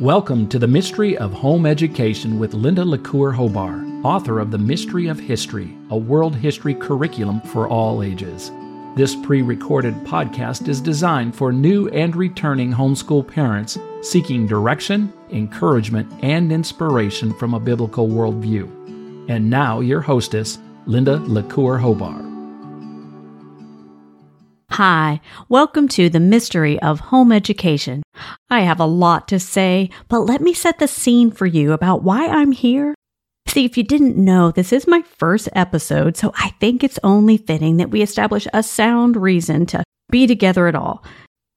Welcome to the Mystery of Home Education with Linda LaCour Hobar, author of The Mystery of History, a world history curriculum for all ages. This pre recorded podcast is designed for new and returning homeschool parents seeking direction, encouragement, and inspiration from a biblical worldview. And now, your hostess, Linda LaCour Hobar. Hi, welcome to the mystery of home education. I have a lot to say, but let me set the scene for you about why I'm here. See, if you didn't know, this is my first episode, so I think it's only fitting that we establish a sound reason to be together at all.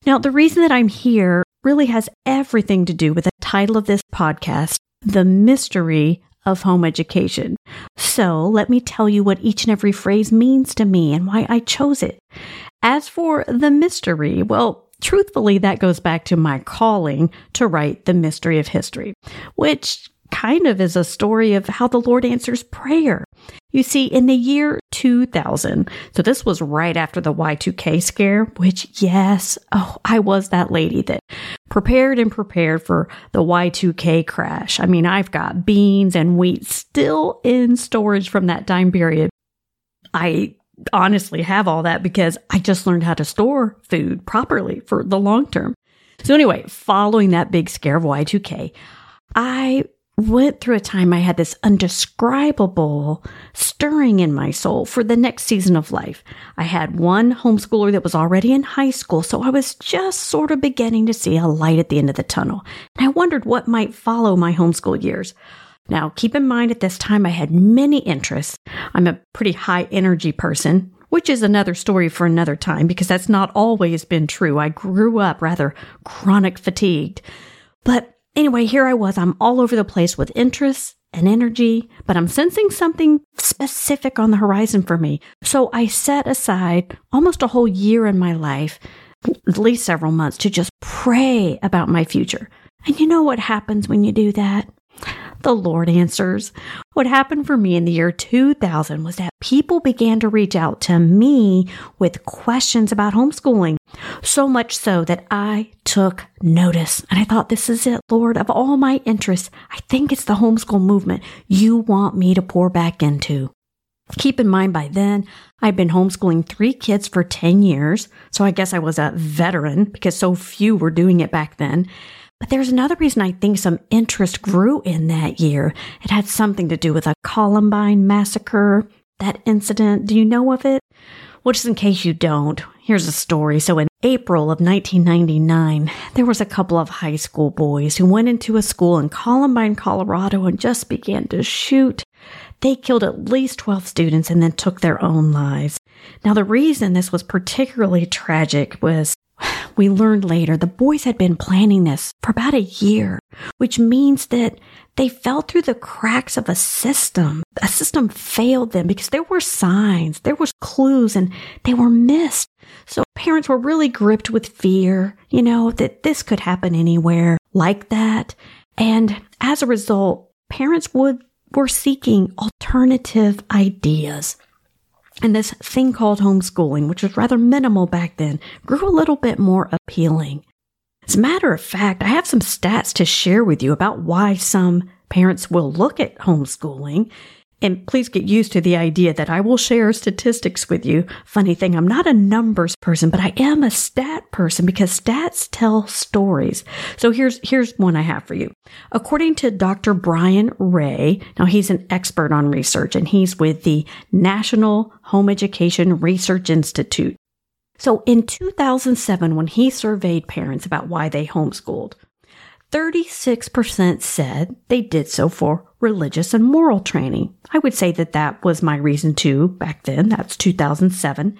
Now, the reason that I'm here really has everything to do with the title of this podcast, The Mystery of Home Education. So let me tell you what each and every phrase means to me and why I chose it. As for the mystery, well, truthfully, that goes back to my calling to write the mystery of history, which kind of is a story of how the Lord answers prayer. You see, in the year 2000, so this was right after the Y2K scare, which, yes, oh, I was that lady that prepared and prepared for the Y2K crash. I mean, I've got beans and wheat still in storage from that time period. I honestly have all that because I just learned how to store food properly for the long term. So, anyway, following that big scare of Y2K, I went through a time I had this undescribable stirring in my soul for the next season of life. I had one homeschooler that was already in high school, so I was just sort of beginning to see a light at the end of the tunnel. And I wondered what might follow my homeschool years. Now, keep in mind at this time I had many interests. I'm a pretty high energy person, which is another story for another time because that's not always been true. I grew up rather chronic fatigued. But anyway, here I was. I'm all over the place with interests and energy, but I'm sensing something specific on the horizon for me. So I set aside almost a whole year in my life, at least several months, to just pray about my future. And you know what happens when you do that? The Lord answers. What happened for me in the year 2000 was that people began to reach out to me with questions about homeschooling. So much so that I took notice. And I thought, this is it, Lord, of all my interests. I think it's the homeschool movement you want me to pour back into. Keep in mind by then, I'd been homeschooling three kids for 10 years. So I guess I was a veteran because so few were doing it back then. But there's another reason I think some interest grew in that year. It had something to do with a Columbine massacre, that incident. Do you know of it? Well, just in case you don't, here's a story. So in April of 1999, there was a couple of high school boys who went into a school in Columbine, Colorado and just began to shoot. They killed at least 12 students and then took their own lives. Now, the reason this was particularly tragic was we learned later the boys had been planning this for about a year, which means that they fell through the cracks of a system. A system failed them because there were signs, there was clues, and they were missed. So parents were really gripped with fear, you know, that this could happen anywhere like that. And as a result, parents would were seeking alternative ideas. And this thing called homeschooling, which was rather minimal back then, grew a little bit more appealing. As a matter of fact, I have some stats to share with you about why some parents will look at homeschooling and please get used to the idea that I will share statistics with you. Funny thing, I'm not a numbers person, but I am a stat person because stats tell stories. So here's, here's one I have for you. According to Dr. Brian Ray, now he's an expert on research and he's with the National Home Education Research Institute. So in 2007, when he surveyed parents about why they homeschooled, 36% said they did so for religious and moral training. I would say that that was my reason too back then. That's 2007.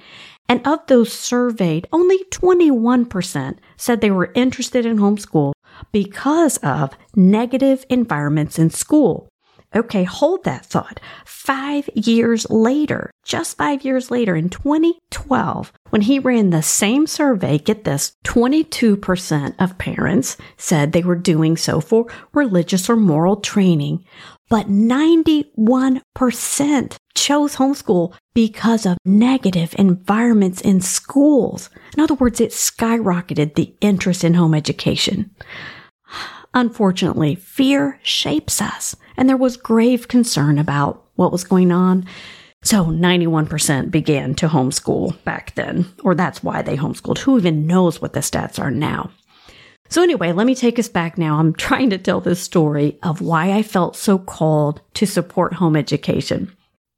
And of those surveyed, only 21% said they were interested in homeschool because of negative environments in school. Okay, hold that thought. Five years later, just five years later in 2012, when he ran the same survey, get this, 22% of parents said they were doing so for religious or moral training, but 91% chose homeschool because of negative environments in schools. In other words, it skyrocketed the interest in home education. Unfortunately, fear shapes us, and there was grave concern about what was going on. So 91% began to homeschool back then, or that's why they homeschooled. Who even knows what the stats are now? So, anyway, let me take us back now. I'm trying to tell this story of why I felt so called to support home education.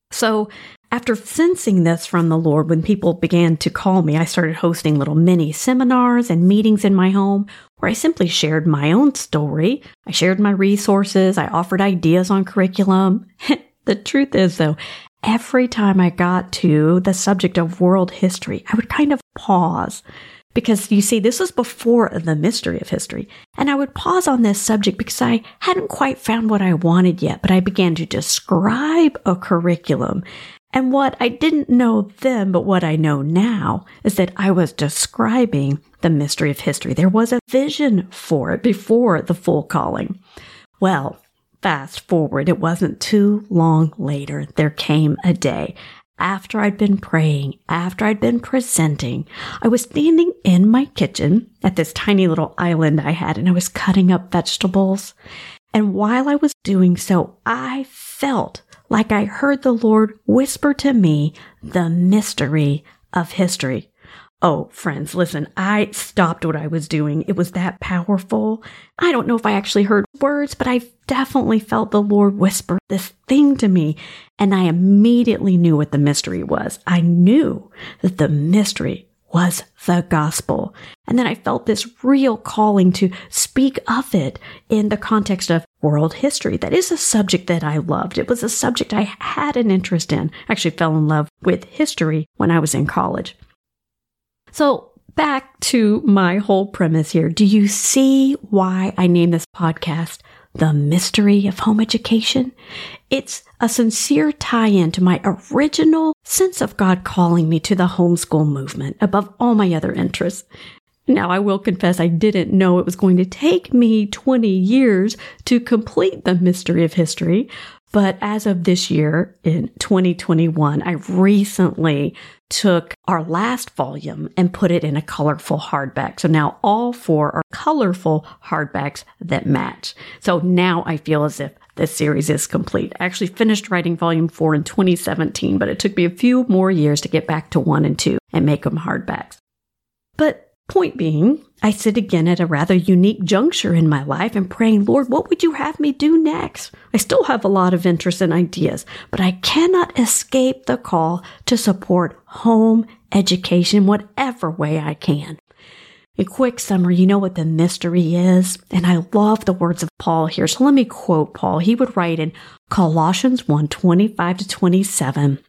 So, after sensing this from the Lord, when people began to call me, I started hosting little mini seminars and meetings in my home where I simply shared my own story. I shared my resources. I offered ideas on curriculum. the truth is, though, every time I got to the subject of world history, I would kind of pause because you see, this was before the mystery of history. And I would pause on this subject because I hadn't quite found what I wanted yet, but I began to describe a curriculum. And what I didn't know then, but what I know now is that I was describing the mystery of history. There was a vision for it before the full calling. Well, fast forward, it wasn't too long later. There came a day after I'd been praying, after I'd been presenting, I was standing in my kitchen at this tiny little island I had and I was cutting up vegetables. And while I was doing so, I felt like I heard the Lord whisper to me the mystery of history. Oh, friends, listen, I stopped what I was doing. It was that powerful. I don't know if I actually heard words, but I definitely felt the Lord whisper this thing to me. And I immediately knew what the mystery was. I knew that the mystery was the gospel. And then I felt this real calling to speak of it in the context of world history. That is a subject that I loved. It was a subject I had an interest in. I actually fell in love with history when I was in college. So back to my whole premise here. Do you see why I named this podcast The Mystery of Home Education? It's a sincere tie in to my original sense of God calling me to the homeschool movement above all my other interests. Now, I will confess I didn't know it was going to take me 20 years to complete the mystery of history. But as of this year in 2021, I recently took our last volume and put it in a colorful hardback. So now all four are colorful hardbacks that match. So now I feel as if the series is complete. I actually finished writing volume four in 2017, but it took me a few more years to get back to one and two and make them hardbacks. But Point being, I sit again at a rather unique juncture in my life and praying, Lord, what would you have me do next? I still have a lot of interests and ideas, but I cannot escape the call to support home education whatever way I can. A quick summary, you know what the mystery is? And I love the words of Paul here. So let me quote Paul. He would write in Colossians 1 25 to 27.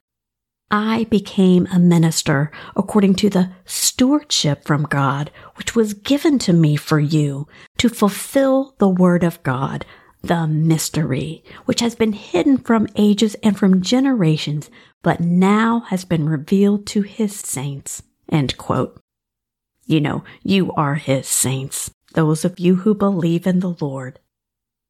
I became a minister according to the stewardship from God, which was given to me for you to fulfill the word of God, the mystery, which has been hidden from ages and from generations, but now has been revealed to his saints. End quote. You know, you are his saints, those of you who believe in the Lord.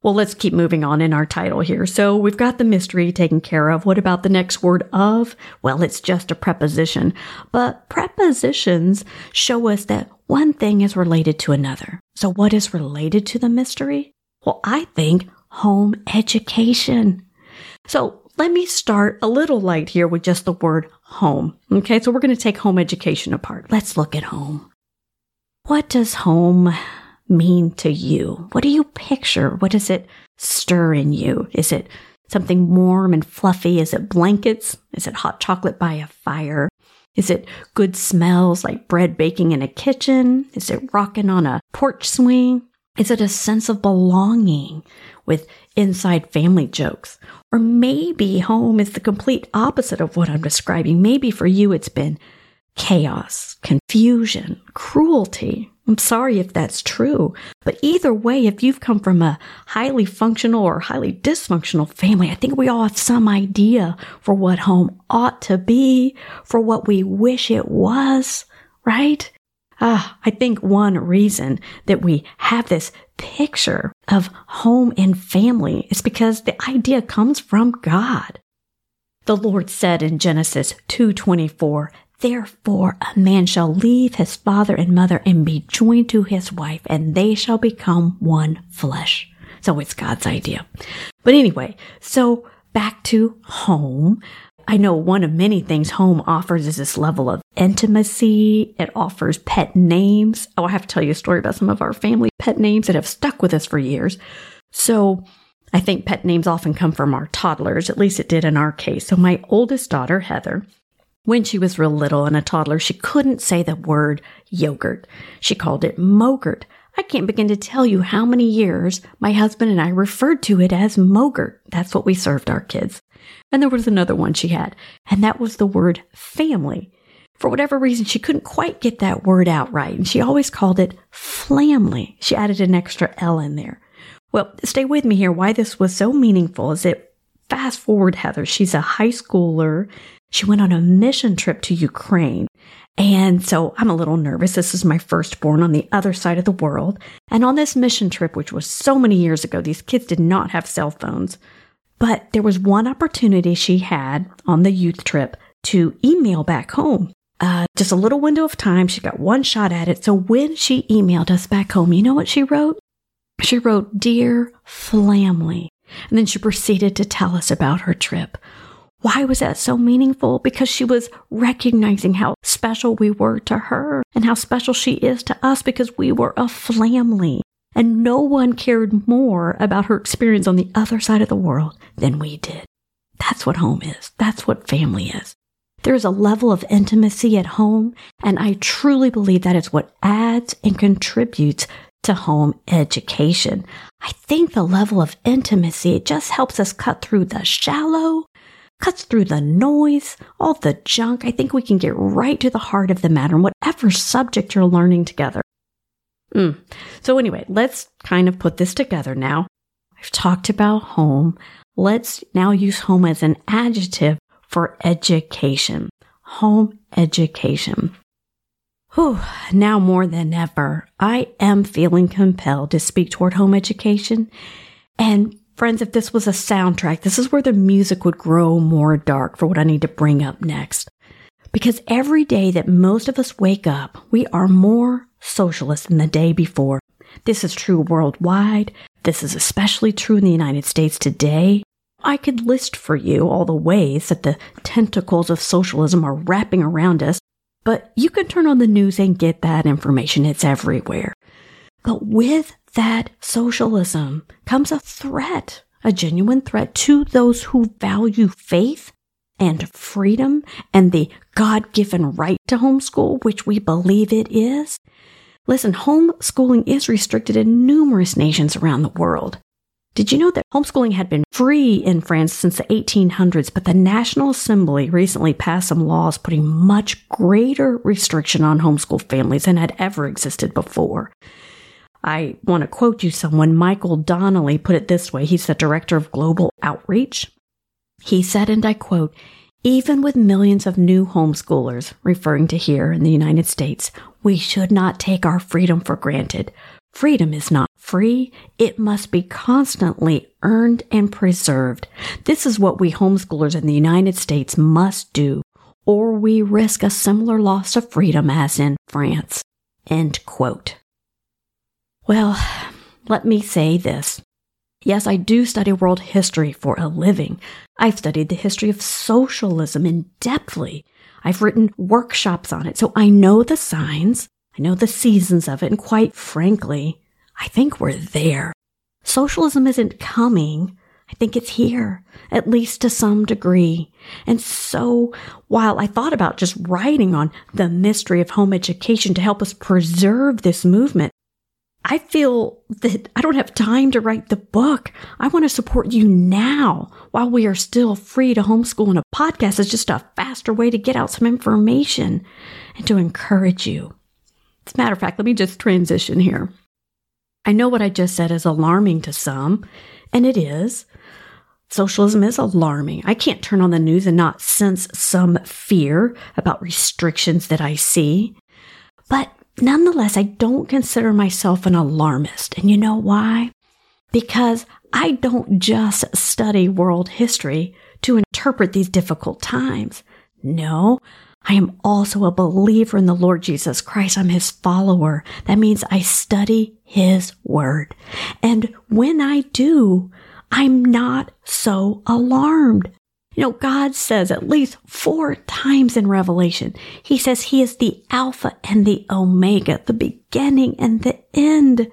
Well, let's keep moving on in our title here. So we've got the mystery taken care of. What about the next word of? Well, it's just a preposition, but prepositions show us that one thing is related to another. So what is related to the mystery? Well, I think home education. So let me start a little light here with just the word home. Okay. So we're going to take home education apart. Let's look at home. What does home mean to you? What do you picture? What does it stir in you? Is it something warm and fluffy? Is it blankets? Is it hot chocolate by a fire? Is it good smells like bread baking in a kitchen? Is it rocking on a porch swing? Is it a sense of belonging with inside family jokes? Or maybe home is the complete opposite of what I'm describing. Maybe for you it's been chaos, confusion, cruelty, I'm sorry if that's true, but either way, if you've come from a highly functional or highly dysfunctional family, I think we all have some idea for what home ought to be, for what we wish it was, right? Ah, I think one reason that we have this picture of home and family is because the idea comes from God. The Lord said in Genesis 2:24, Therefore, a man shall leave his father and mother and be joined to his wife, and they shall become one flesh. So it's God's idea. But anyway, so back to home. I know one of many things home offers is this level of intimacy. It offers pet names. Oh, I have to tell you a story about some of our family pet names that have stuck with us for years. So I think pet names often come from our toddlers. At least it did in our case. So my oldest daughter, Heather, when she was real little and a toddler, she couldn't say the word yogurt. She called it mogurt. I can't begin to tell you how many years my husband and I referred to it as mogurt. That's what we served our kids. And there was another one she had, and that was the word family. For whatever reason, she couldn't quite get that word out right, and she always called it flamly. She added an extra L in there. Well, stay with me here. Why this was so meaningful is it fast forward Heather, she's a high schooler. She went on a mission trip to Ukraine. And so I'm a little nervous. This is my firstborn on the other side of the world. And on this mission trip, which was so many years ago, these kids did not have cell phones. But there was one opportunity she had on the youth trip to email back home. Uh, just a little window of time. She got one shot at it. So when she emailed us back home, you know what she wrote? She wrote, Dear Flamly. And then she proceeded to tell us about her trip. Why was that so meaningful? Because she was recognizing how special we were to her and how special she is to us because we were a family. And no one cared more about her experience on the other side of the world than we did. That's what home is. That's what family is. There is a level of intimacy at home, and I truly believe that is what adds and contributes to home education. I think the level of intimacy, just helps us cut through the shallow, cuts through the noise, all the junk. I think we can get right to the heart of the matter in whatever subject you're learning together. Mm. So anyway, let's kind of put this together now. I've talked about home. Let's now use home as an adjective for education. Home education. Whew, now more than ever, I am feeling compelled to speak toward home education. And friends, if this was a soundtrack, this is where the music would grow more dark for what I need to bring up next. Because every day that most of us wake up, we are more socialist than the day before. This is true worldwide. This is especially true in the United States today. I could list for you all the ways that the tentacles of socialism are wrapping around us, but you can turn on the news and get that information. It's everywhere. But with that socialism comes a threat, a genuine threat to those who value faith and freedom and the God given right to homeschool, which we believe it is. Listen, homeschooling is restricted in numerous nations around the world. Did you know that homeschooling had been free in France since the 1800s, but the National Assembly recently passed some laws putting much greater restriction on homeschool families than had ever existed before. I want to quote you someone. Michael Donnelly put it this way. He's the director of global outreach. He said, and I quote, even with millions of new homeschoolers, referring to here in the United States, we should not take our freedom for granted. Freedom is not free. It must be constantly earned and preserved. This is what we homeschoolers in the United States must do, or we risk a similar loss of freedom as in France. End quote. Well, let me say this. Yes, I do study world history for a living. I've studied the history of socialism in depthly. I've written workshops on it, so I know the signs. I know the seasons of it, and quite frankly, I think we're there. Socialism isn't coming. I think it's here, at least to some degree. And so, while I thought about just writing on the mystery of home education to help us preserve this movement, I feel that I don't have time to write the book. I want to support you now while we are still free to homeschool and a podcast is just a faster way to get out some information and to encourage you. As a matter of fact, let me just transition here. I know what I just said is alarming to some, and it is. Socialism is alarming. I can't turn on the news and not sense some fear about restrictions that I see. But nonetheless, I don't consider myself an alarmist. And you know why? Because I don't just study world history to interpret these difficult times. No, I am also a believer in the Lord Jesus Christ. I'm his follower. That means I study his word. And when I do, I'm not so alarmed. You know, God says at least four times in Revelation, He says He is the Alpha and the Omega, the beginning and the end.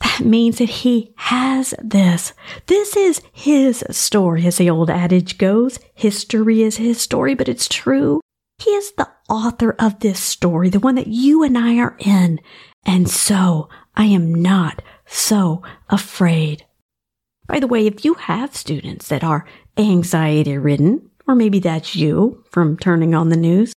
That means that He has this. This is His story, as the old adage goes. History is His story, but it's true. He is the author of this story, the one that you and I are in. And so I am not so afraid. By the way, if you have students that are anxiety ridden, or maybe that's you from turning on the news,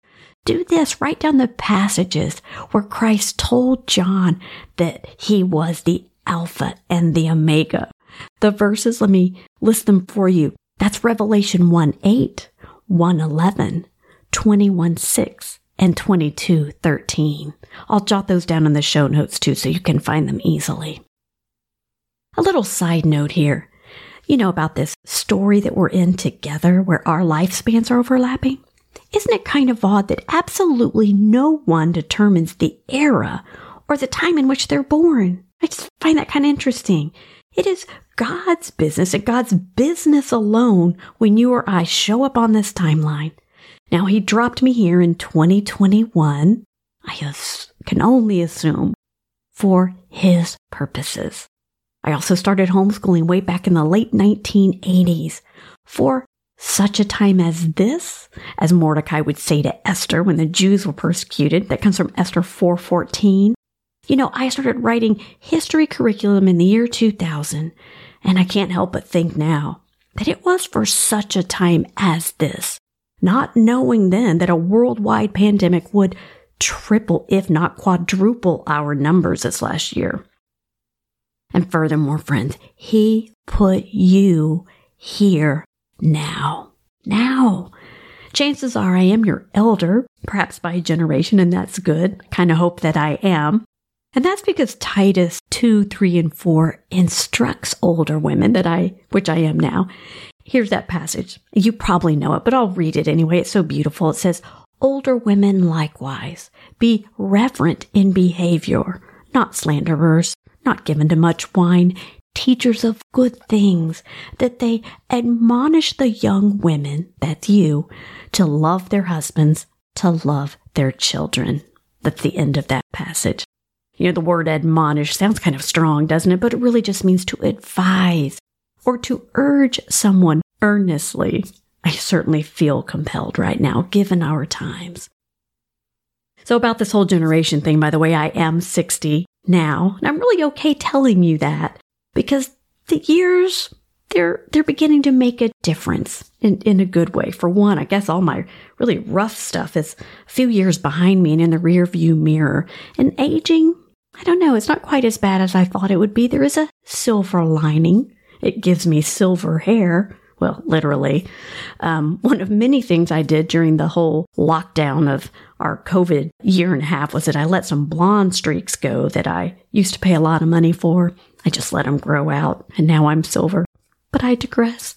do this. Write down the passages where Christ told John that he was the Alpha and the Omega. The verses, let me list them for you. That's Revelation 1 8, 1 11, 21 6, and 22 13. I'll jot those down in the show notes too so you can find them easily. A little side note here. You know about this story that we're in together where our lifespans are overlapping? Isn't it kind of odd that absolutely no one determines the era or the time in which they're born? I just find that kind of interesting. It is God's business and God's business alone when you or I show up on this timeline. Now, He dropped me here in 2021. I can only assume for His purposes. I also started homeschooling way back in the late 1980s for such a time as this, as Mordecai would say to Esther when the Jews were persecuted. That comes from Esther 4:14. You know, I started writing history curriculum in the year 2000, and I can't help but think now that it was for such a time as this, not knowing then that a worldwide pandemic would triple, if not quadruple, our numbers this last year. And furthermore, friends, He put you here now. Now. Chances are I am your elder, perhaps by a generation, and that's good. Kind of hope that I am. And that's because Titus 2, 3, and 4 instructs older women that I, which I am now. Here's that passage. You probably know it, but I'll read it anyway. It's so beautiful. It says, Older women likewise be reverent in behavior, not slanderers, not given to much wine, teachers of good things, that they admonish the young women, that's you, to love their husbands, to love their children. That's the end of that passage. You know, the word admonish sounds kind of strong, doesn't it? But it really just means to advise or to urge someone earnestly. I certainly feel compelled right now, given our times. So, about this whole generation thing, by the way, I am 60 now. And I'm really okay telling you that because the years, they're, they're beginning to make a difference in, in a good way. For one, I guess all my really rough stuff is a few years behind me and in the rear view mirror. And aging, I don't know, it's not quite as bad as I thought it would be. There is a silver lining. It gives me silver hair well, literally. Um, one of many things I did during the whole lockdown of our COVID year and a half was that I let some blonde streaks go that I used to pay a lot of money for. I just let them grow out, and now I'm silver. But I digress.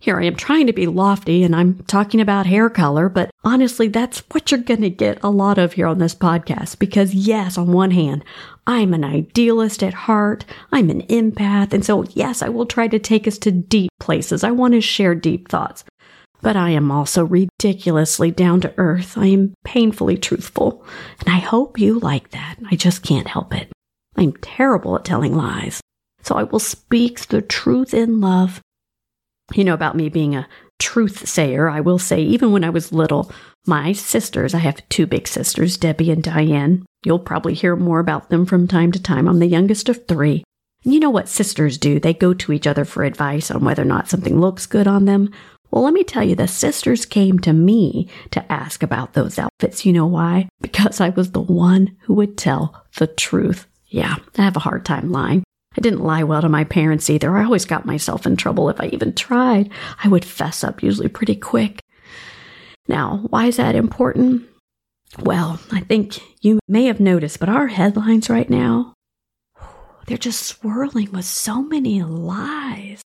Here I am trying to be lofty and I'm talking about hair color, but honestly, that's what you're going to get a lot of here on this podcast. Because yes, on one hand, I'm an idealist at heart. I'm an empath. And so yes, I will try to take us to deep places. I want to share deep thoughts. But I am also ridiculously down to earth. I am painfully truthful. And I hope you like that. I just can't help it. I'm terrible at telling lies. So I will speak the truth in love you know about me being a truth sayer. I will say, even when I was little, my sisters, I have two big sisters, Debbie and Diane. You'll probably hear more about them from time to time. I'm the youngest of three. And you know what sisters do? They go to each other for advice on whether or not something looks good on them. Well, let me tell you, the sisters came to me to ask about those outfits. You know why? Because I was the one who would tell the truth. Yeah, I have a hard time lying. I didn't lie well to my parents either. I always got myself in trouble if I even tried. I would fess up usually pretty quick. Now, why is that important? Well, I think you may have noticed, but our headlines right now, they're just swirling with so many lies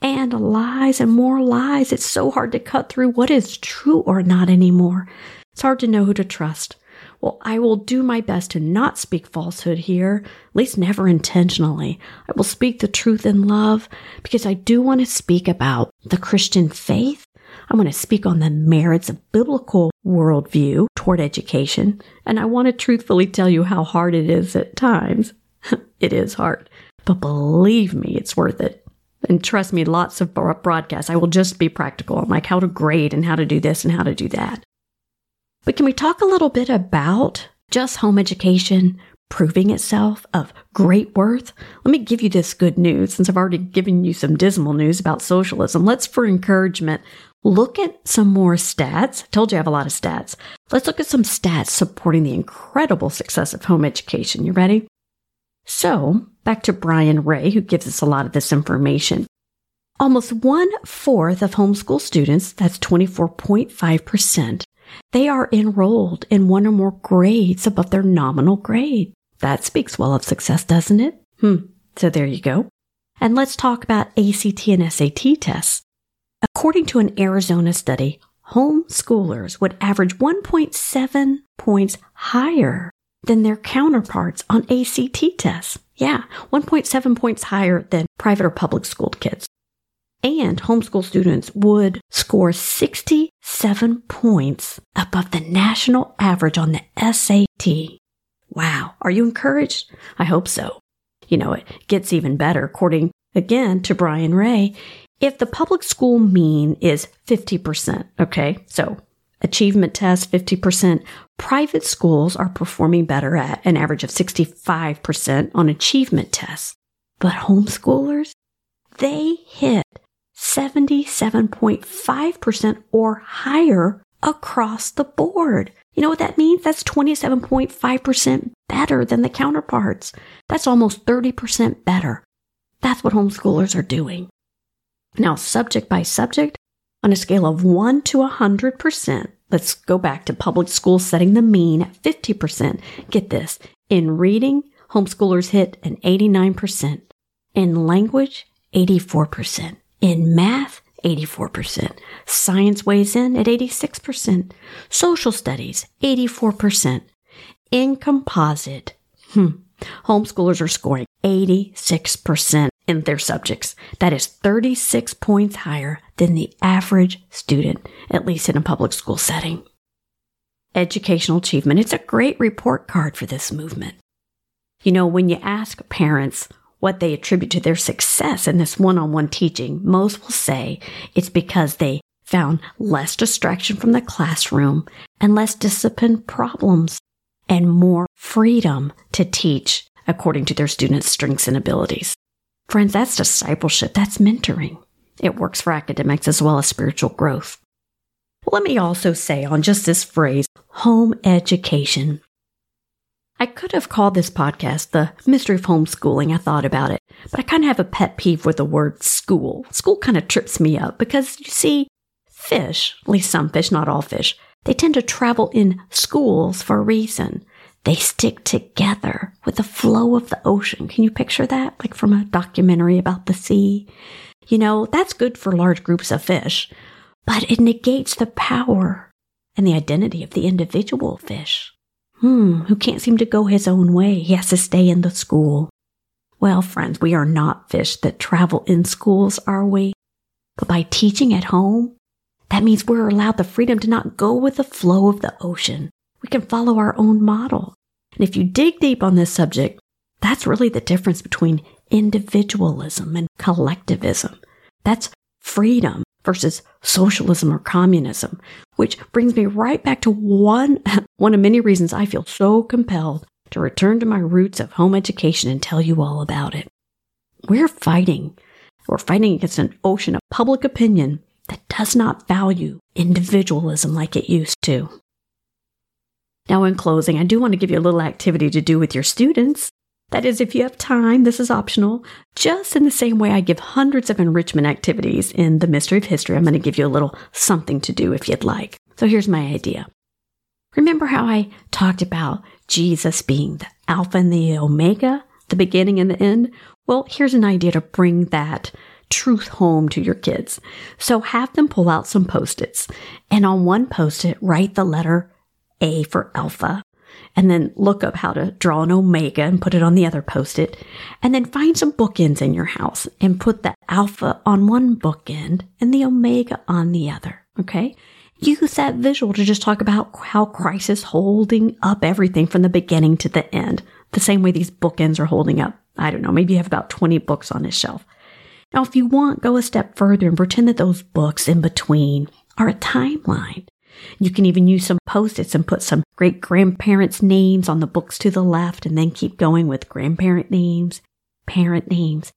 and lies and more lies. It's so hard to cut through what is true or not anymore. It's hard to know who to trust. Well, I will do my best to not speak falsehood here, at least never intentionally. I will speak the truth in love because I do want to speak about the Christian faith. I want to speak on the merits of biblical worldview toward education, and I want to truthfully tell you how hard it is at times. it is hard, but believe me, it's worth it. And trust me, lots of broadcasts, I will just be practical on like how to grade and how to do this and how to do that. But can we talk a little bit about just home education proving itself of great worth? Let me give you this good news since I've already given you some dismal news about socialism. Let's, for encouragement, look at some more stats. I told you I have a lot of stats. Let's look at some stats supporting the incredible success of home education. You ready? So, back to Brian Ray, who gives us a lot of this information. Almost one fourth of homeschool students, that's 24.5%, they are enrolled in one or more grades above their nominal grade. That speaks well of success, doesn't it? Hmm. So there you go. And let's talk about ACT and SAT tests. According to an Arizona study, homeschoolers would average 1.7 points higher than their counterparts on ACT tests. Yeah, 1.7 points higher than private or public schooled kids and homeschool students would score 67 points above the national average on the SAT. Wow. Are you encouraged? I hope so. You know, it gets even better according again to Brian Ray. If the public school mean is 50%, okay, so achievement test 50%, private schools are performing better at an average of 65% on achievement tests. But homeschoolers, they hit 77.5% or higher across the board. You know what that means? That's 27.5% better than the counterparts. That's almost 30% better. That's what homeschoolers are doing. Now, subject by subject, on a scale of 1 to 100%, let's go back to public schools setting the mean at 50%. Get this. In reading, homeschoolers hit an 89%. In language, 84%. In math, 84%. Science weighs in at 86%. Social studies, 84%. In composite, hmm, homeschoolers are scoring 86% in their subjects. That is 36 points higher than the average student, at least in a public school setting. Educational achievement. It's a great report card for this movement. You know, when you ask parents, what they attribute to their success in this one on one teaching, most will say it's because they found less distraction from the classroom and less discipline problems and more freedom to teach according to their students' strengths and abilities. Friends, that's discipleship. That's mentoring. It works for academics as well as spiritual growth. Let me also say on just this phrase, home education. I could have called this podcast The Mystery of Homeschooling. I thought about it, but I kind of have a pet peeve with the word school. School kind of trips me up because you see, fish, at least some fish, not all fish, they tend to travel in schools for a reason. They stick together with the flow of the ocean. Can you picture that? Like from a documentary about the sea? You know, that's good for large groups of fish, but it negates the power and the identity of the individual fish. Hmm, who can't seem to go his own way. He has to stay in the school. Well, friends, we are not fish that travel in schools, are we? But by teaching at home, that means we're allowed the freedom to not go with the flow of the ocean. We can follow our own model. And if you dig deep on this subject, that's really the difference between individualism and collectivism. That's freedom versus socialism or communism, which brings me right back to one, one of many reasons I feel so compelled to return to my roots of home education and tell you all about it. We're fighting. We're fighting against an ocean of public opinion that does not value individualism like it used to. Now, in closing, I do want to give you a little activity to do with your students. That is, if you have time, this is optional. Just in the same way I give hundreds of enrichment activities in the Mystery of History, I'm going to give you a little something to do if you'd like. So here's my idea. Remember how I talked about Jesus being the Alpha and the Omega, the beginning and the end? Well, here's an idea to bring that truth home to your kids. So have them pull out some post-its and on one post-it, write the letter A for alpha, and then look up how to draw an omega and put it on the other post it, and then find some bookends in your house and put the alpha on one bookend and the omega on the other. Okay. Use that visual to just talk about how Christ is holding up everything from the beginning to the end, the same way these bookends are holding up. I don't know, maybe you have about 20 books on his shelf. Now, if you want, go a step further and pretend that those books in between are a timeline. You can even use some post-its and put some great grandparents' names on the books to the left and then keep going with grandparent names, parent names,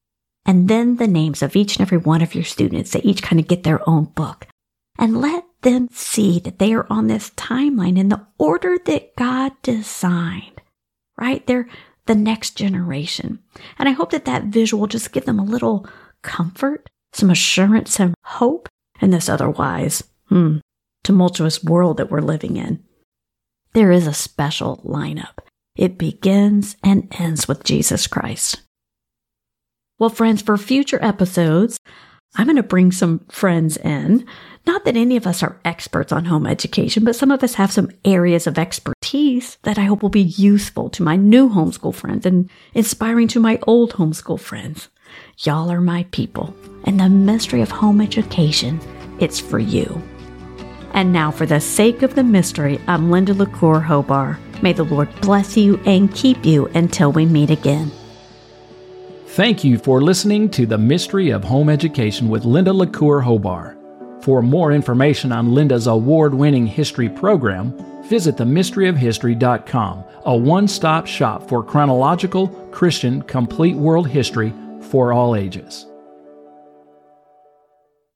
and then the names of each and every one of your students. They each kind of get their own book. And let them see that they are on this timeline in the order that God designed, right? They're the next generation. And I hope that that visual just give them a little comfort, some assurance, some hope in this otherwise, hmm, tumultuous world that we're living in. There is a special lineup. It begins and ends with Jesus Christ. Well, friends, for future episodes, I'm going to bring some friends in. Not that any of us are experts on home education, but some of us have some areas of expertise that I hope will be useful to my new homeschool friends and inspiring to my old homeschool friends. Y'all are my people, and the mystery of home education, it's for you. And now, for the sake of the mystery, I'm Linda LaCour Hobar. May the Lord bless you and keep you until we meet again. Thank you for listening to The Mystery of Home Education with Linda LaCour Hobar. For more information on Linda's award winning history program, visit themysteryofhistory.com, a one stop shop for chronological, Christian, complete world history for all ages.